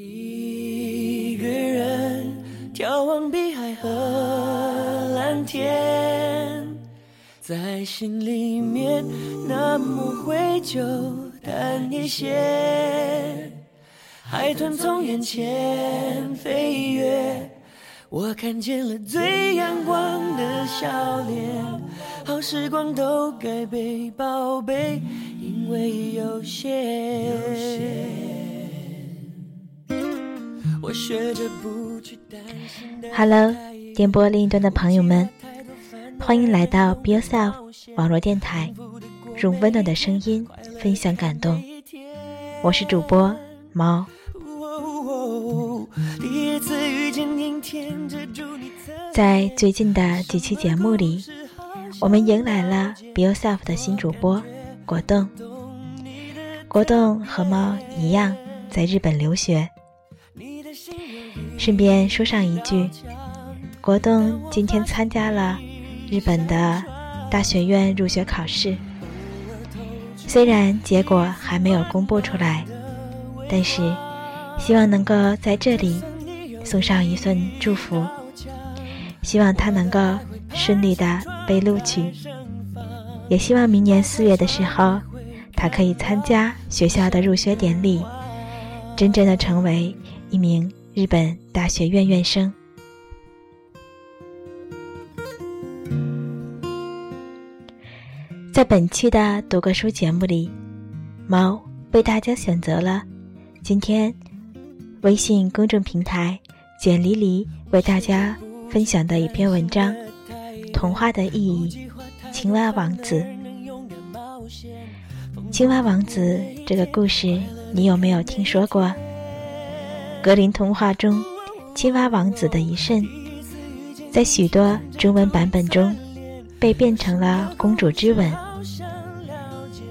一个人眺望碧海和蓝天，在心里面那么灰就淡一些。海豚从眼前飞跃，我看见了最阳光的笑脸。好时光都该被宝贝，因为有限。我学着不去担心的 Hello，电波另一端的朋友们，欢迎来到 Be Yourself 网络电台，用温暖的声音分享感动。我是主播猫。在最近的几期节目里，我们迎来了 Be Yourself 的新主播果冻。果冻和猫一样，在日本留学。顺便说上一句，国栋今天参加了日本的大学院入学考试，虽然结果还没有公布出来，但是希望能够在这里送上一份祝福，希望他能够顺利的被录取，也希望明年四月的时候，他可以参加学校的入学典礼，真正的成为一名日本大学院院生。在本期的读个书节目里，猫为大家选择了今天微信公众平台简黎黎为大家分享的一篇文章《童话的意义：青蛙王子》。青蛙王子这个故事，你有没有听说过？格林童话中，青蛙王子的一瞬，在许多中文版本中被变成了公主之吻。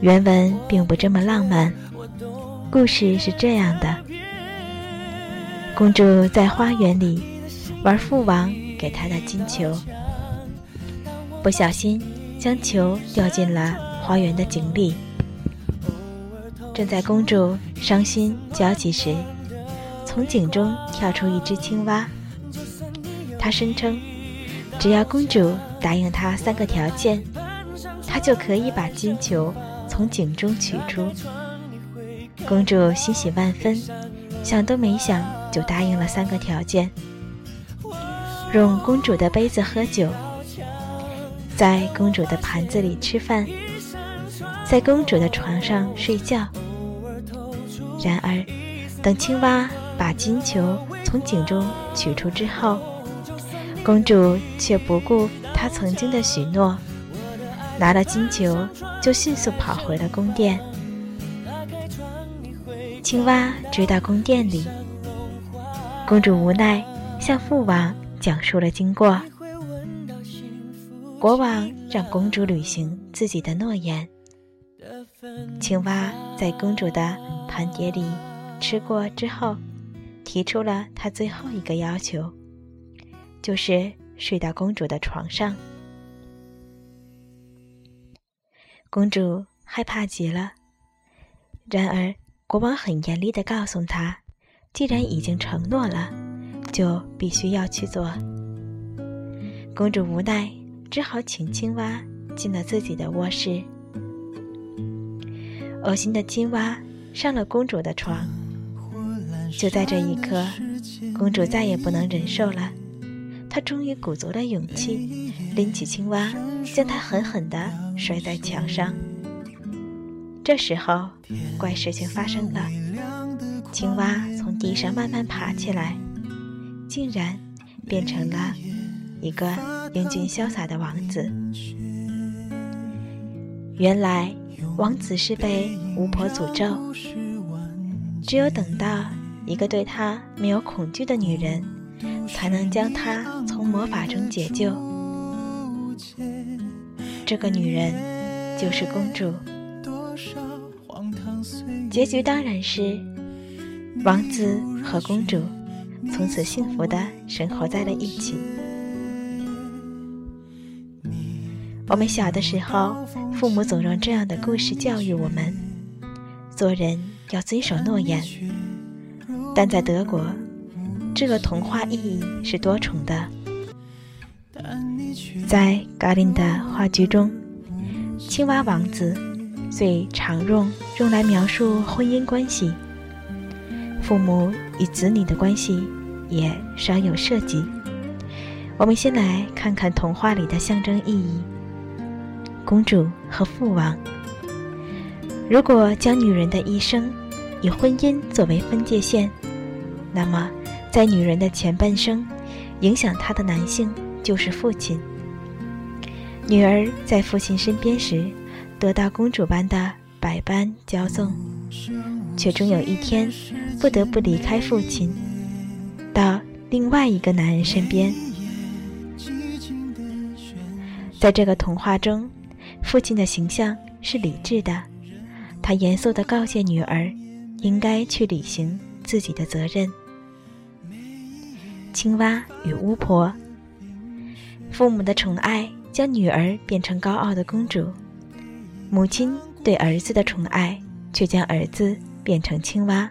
原文并不这么浪漫，故事是这样的：公主在花园里玩父王给她的金球，不小心将球掉进了花园的井里。正在公主伤心焦急时，从井中跳出一只青蛙。他声称，只要公主答应他三个条件，他就可以把金球从井中取出。公主欣喜万分，想都没想就答应了三个条件：用公主的杯子喝酒，在公主的盘子里吃饭，在公主的床上睡觉。然而，等青蛙把金球从井中取出之后，公主却不顾她曾经的许诺，拿了金球就迅速跑回了宫殿。青蛙追到宫殿里，公主无奈向父王讲述了经过。国王让公主履行自己的诺言。青蛙在公主的盘碟里吃过之后，提出了他最后一个要求，就是睡到公主的床上。公主害怕极了，然而国王很严厉地告诉她，既然已经承诺了，就必须要去做。公主无奈，只好请青蛙进了自己的卧室。恶心的青蛙上了公主的床，就在这一刻，公主再也不能忍受了。她终于鼓足了勇气，拎起青蛙，将它狠狠地摔在墙上。这时候，怪事情发生了，青蛙从地上慢慢爬起来，竟然变成了一个英俊潇洒的王子。原来。王子是被巫婆诅咒，只有等到一个对他没有恐惧的女人，才能将他从魔法中解救。这个女人就是公主。结局当然是王子和公主从此幸福的生活在了一起。我们小的时候，父母总用这样的故事教育我们：做人要遵守诺言，但在德国，这个童话意义是多重的。在格林的话剧中，青蛙王子最常用用来描述婚姻关系，父母与子女的关系也少有涉及。我们先来看看童话里的象征意义：公主和父王。如果将女人的一生以婚姻作为分界线，那么在女人的前半生，影响她的男性就是父亲。女儿在父亲身边时，得到公主般的百般骄纵，却终有一天不得不离开父亲，到另外一个男人身边。在这个童话中，父亲的形象是理智的。他严肃地告诫女儿，应该去旅行自己的责任。青蛙与巫婆，父母的宠爱将女儿变成高傲的公主，母亲对儿子的宠爱却将儿子变成青蛙。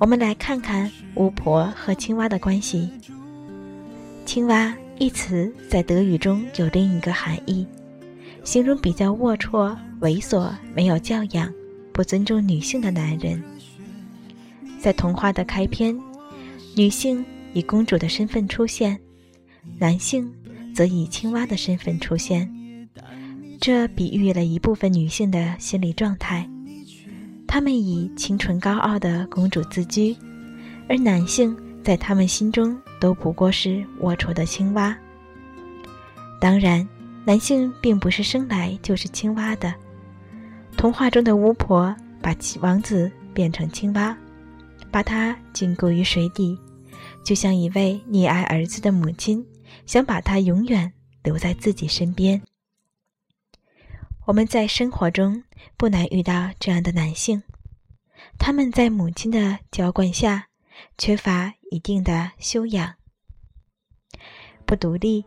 我们来看看巫婆和青蛙的关系。青蛙一词在德语中有另一个含义。形容比较龌龊、猥琐、没有教养、不尊重女性的男人。在童话的开篇，女性以公主的身份出现，男性则以青蛙的身份出现。这比喻了一部分女性的心理状态：她们以清纯高傲的公主自居，而男性在她们心中都不过是龌龊的青蛙。当然。男性并不是生来就是青蛙的。童话中的巫婆把王子变成青蛙，把他禁锢于水底，就像一位溺爱儿子的母亲想把他永远留在自己身边。我们在生活中不难遇到这样的男性，他们在母亲的娇惯下缺乏一定的修养，不独立，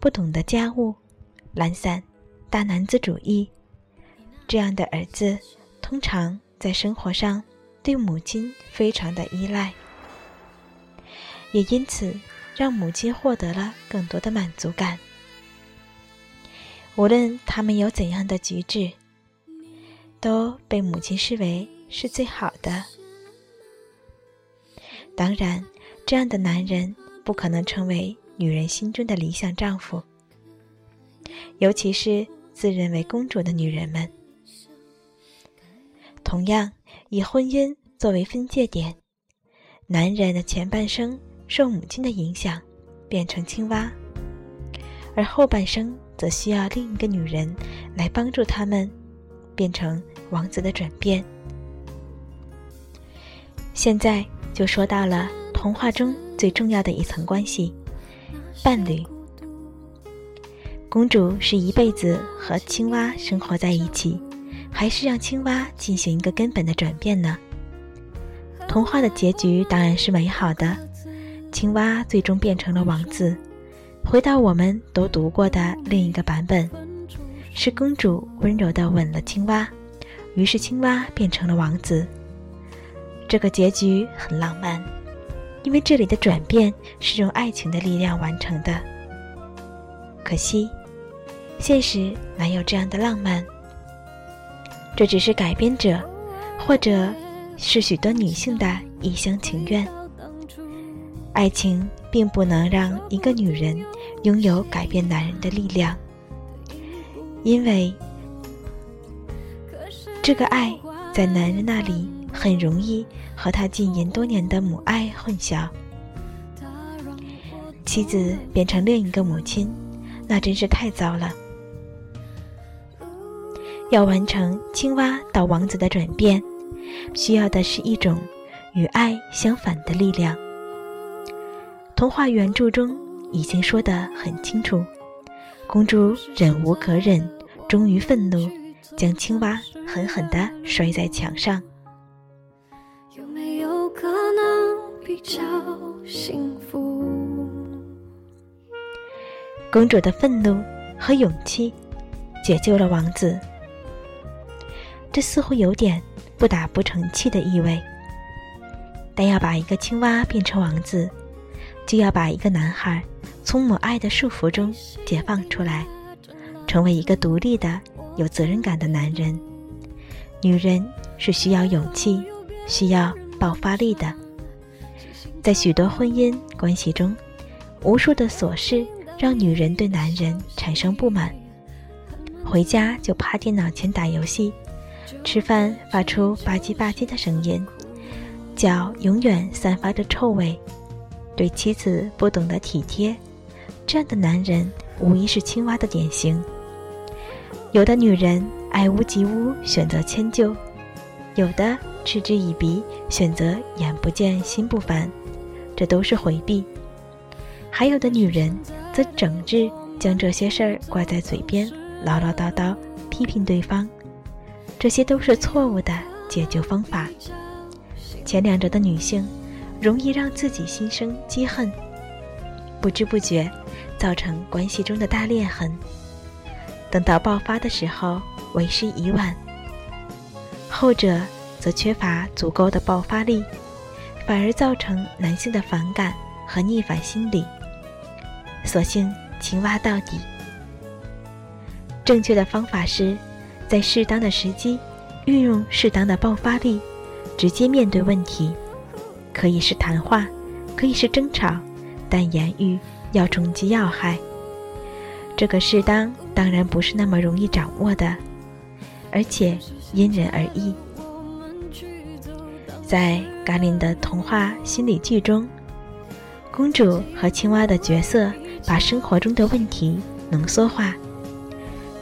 不懂得家务。懒散、大男子主义，这样的儿子通常在生活上对母亲非常的依赖，也因此让母亲获得了更多的满足感。无论他们有怎样的举止，都被母亲视为是最好的。当然，这样的男人不可能成为女人心中的理想丈夫。尤其是自认为公主的女人们，同样以婚姻作为分界点，男人的前半生受母亲的影响，变成青蛙，而后半生则需要另一个女人来帮助他们变成王子的转变。现在就说到了童话中最重要的一层关系——伴侣。公主是一辈子和青蛙生活在一起，还是让青蛙进行一个根本的转变呢？童话的结局当然是美好的，青蛙最终变成了王子。回到我们都读过的另一个版本，是公主温柔地吻了青蛙，于是青蛙变成了王子。这个结局很浪漫，因为这里的转变是用爱情的力量完成的。可惜。现实哪有这样的浪漫？这只是改编者，或者是许多女性的一厢情愿。爱情并不能让一个女人拥有改变男人的力量，因为这个爱在男人那里很容易和他禁言多年的母爱混淆。妻子变成另一个母亲，那真是太糟了。要完成青蛙到王子的转变，需要的是一种与爱相反的力量。童话原著中已经说得很清楚：公主忍无可忍，终于愤怒，将青蛙狠狠地摔在墙上。有没有可能比较幸福？公主的愤怒和勇气解救了王子。这似乎有点不打不成器的意味。但要把一个青蛙变成王子，就要把一个男孩从母爱的束缚中解放出来，成为一个独立的、有责任感的男人。女人是需要勇气、需要爆发力的。在许多婚姻关系中，无数的琐事让女人对男人产生不满。回家就趴电脑前打游戏，吃饭发出吧唧吧唧的声音，脚永远散发着臭味，对妻子不懂得体贴，这样的男人无疑是青蛙的典型。有的女人爱屋及乌，选择迁就；有的嗤之以鼻，选择眼不见心不烦。这都是回避，还有的女人则整日将这些事儿挂在嘴边，唠唠叨叨批评对方，这些都是错误的解救方法。前两者的女性容易让自己心生积恨，不知不觉造成关系中的大裂痕，等到爆发的时候为时已晚。后者则缺乏足够的爆发力。反而造成男性的反感和逆反心理，索性青蛙到底。正确的方法是，在适当的时机，运用适当的爆发力，直接面对问题。可以是谈话，可以是争吵，但言语要冲击要害。这个适当当然不是那么容易掌握的，而且因人而异。在嘎林的童话心理剧中，公主和青蛙的角色把生活中的问题浓缩化。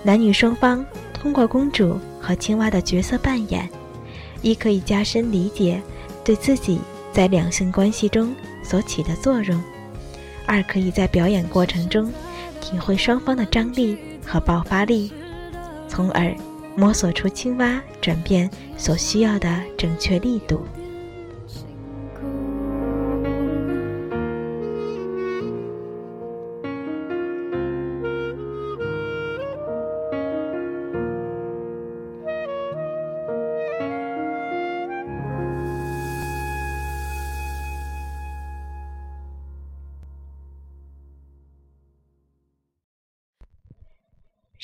男女双方通过公主和青蛙的角色扮演，一可以加深理解对自己在两性关系中所起的作用；二可以在表演过程中体会双方的张力和爆发力，从而。摸索出青蛙转变所需要的正确力度。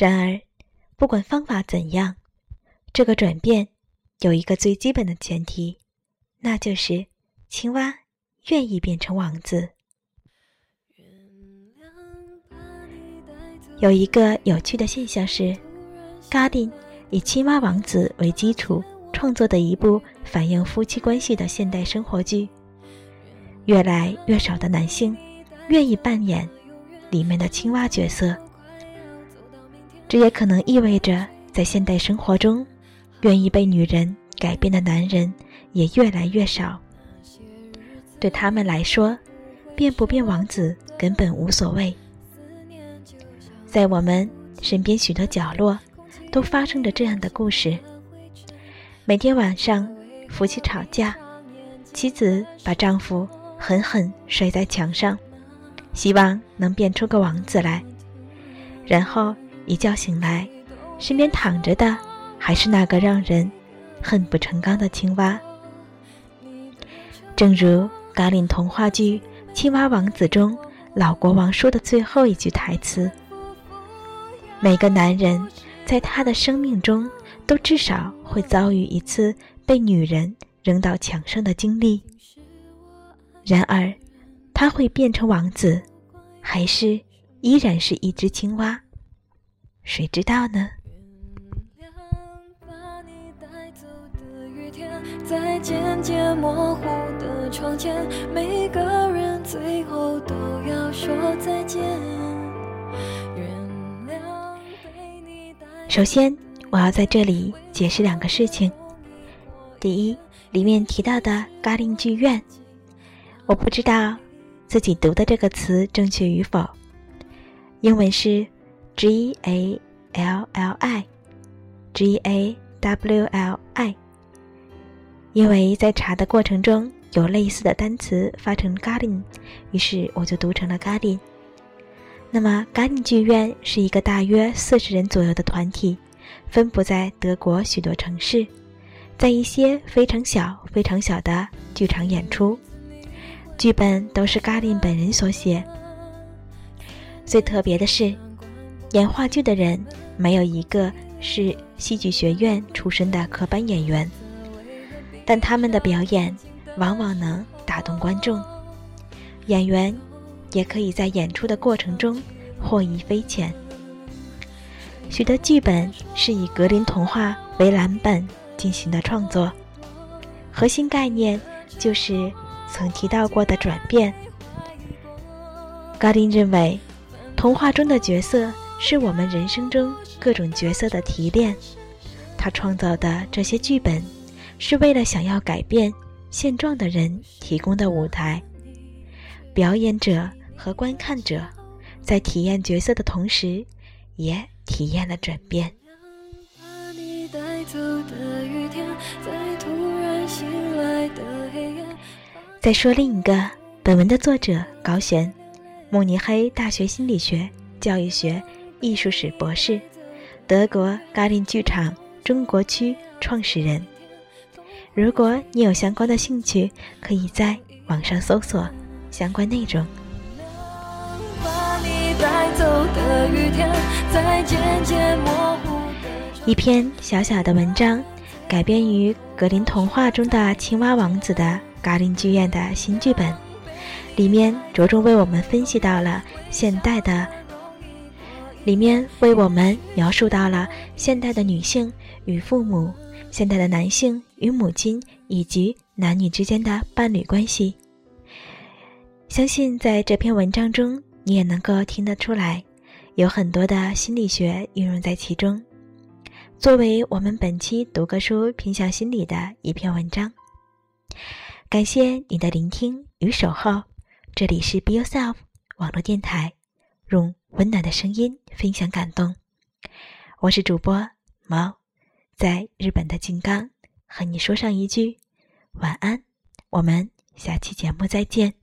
然而。不管方法怎样，这个转变有一个最基本的前提，那就是青蛙愿意变成王子。有一个有趣的现象是，嘎丁以青蛙王子为基础创作的一部反映夫妻关系的现代生活剧，越来越少的男性愿意扮演里面的青蛙角色。这也可能意味着，在现代生活中，愿意被女人改变的男人也越来越少。对他们来说，变不变王子根本无所谓。在我们身边许多角落，都发生着这样的故事。每天晚上，夫妻吵架，妻子把丈夫狠狠摔在墙上，希望能变出个王子来，然后。一觉醒来，身边躺着的还是那个让人恨不成钢的青蛙。正如嘎林童话剧《青蛙王子》中老国王说的最后一句台词：“每个男人在他的生命中都至少会遭遇一次被女人扔到墙上的经历。然而，他会变成王子，还是依然是一只青蛙？”谁知道呢？在渐渐模糊的窗前，每个人最后都要说再见。首先，我要在这里解释两个事情。第一，里面提到的嘎林剧院，我不知道自己读的这个词正确与否，英文是。G A L L I，G A W L I。因为在查的过程中有类似的单词发成 Garden，于是我就读成了 Garden。那么 Garden 剧院是一个大约四十人左右的团体，分布在德国许多城市，在一些非常小、非常小的剧场演出，剧本都是咖喱本人所写。最特别的是，演话剧的人没有一个是戏剧学院出身的科班演员，但他们的表演往往能打动观众，演员也可以在演出的过程中获益匪浅。许多剧本是以格林童话为蓝本进行的创作，核心概念就是曾提到过的转变。格林认为。童话中的角色是我们人生中各种角色的提炼，他创造的这些剧本，是为了想要改变现状的人提供的舞台。表演者和观看者在体验角色的同时，也体验了转变。再说另一个，本文的作者高璇。慕尼黑大学心理学、教育学、艺术史博士，德国嘎林剧场中国区创始人。如果你有相关的兴趣，可以在网上搜索相关内容。一篇小小的文章，改编于格林童话中的青蛙王子的嘎林剧院的新剧本。里面着重为我们分析到了现代的，里面为我们描述到了现代的女性与父母、现代的男性与母亲以及男女之间的伴侣关系。相信在这篇文章中，你也能够听得出来，有很多的心理学运用在其中。作为我们本期读个书偏向心理的一篇文章，感谢你的聆听与守候。这里是 Be Yourself 网络电台，用温暖的声音分享感动。我是主播猫，在日本的金刚和你说上一句晚安。我们下期节目再见。